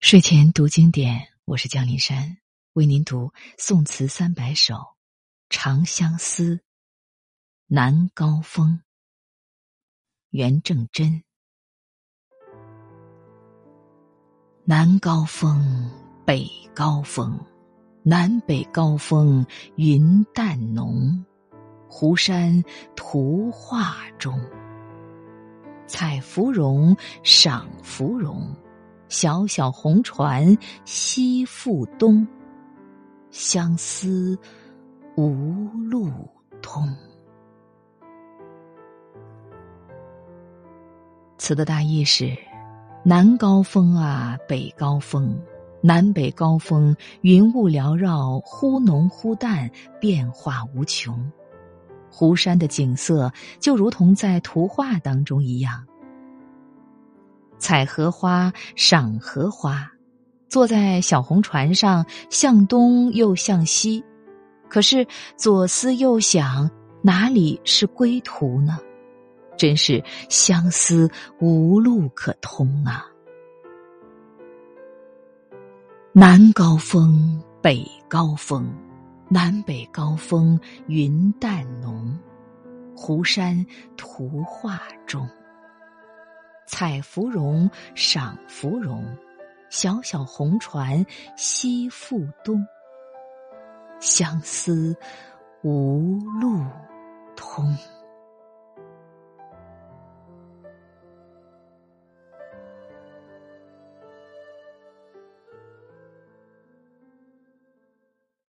睡前读经典，我是江林山，为您读宋词三百首《长相思》。南高峰，元正真。南高峰，北高峰，南北高峰，云淡浓。湖山图画中，采芙蓉，赏芙蓉。小小红船西复东，相思无路通。词的大意是：南高峰啊，北高峰，南北高峰，云雾缭绕，忽浓忽淡，变化无穷。湖山的景色就如同在图画当中一样。采荷花，赏荷花，坐在小红船上，向东又向西，可是左思右想，哪里是归途呢？真是相思无路可通啊！南高峰，北高峰，南北高峰，云淡浓，湖山图画中。采芙蓉，赏芙蓉，小小红船西复东。相思无路通。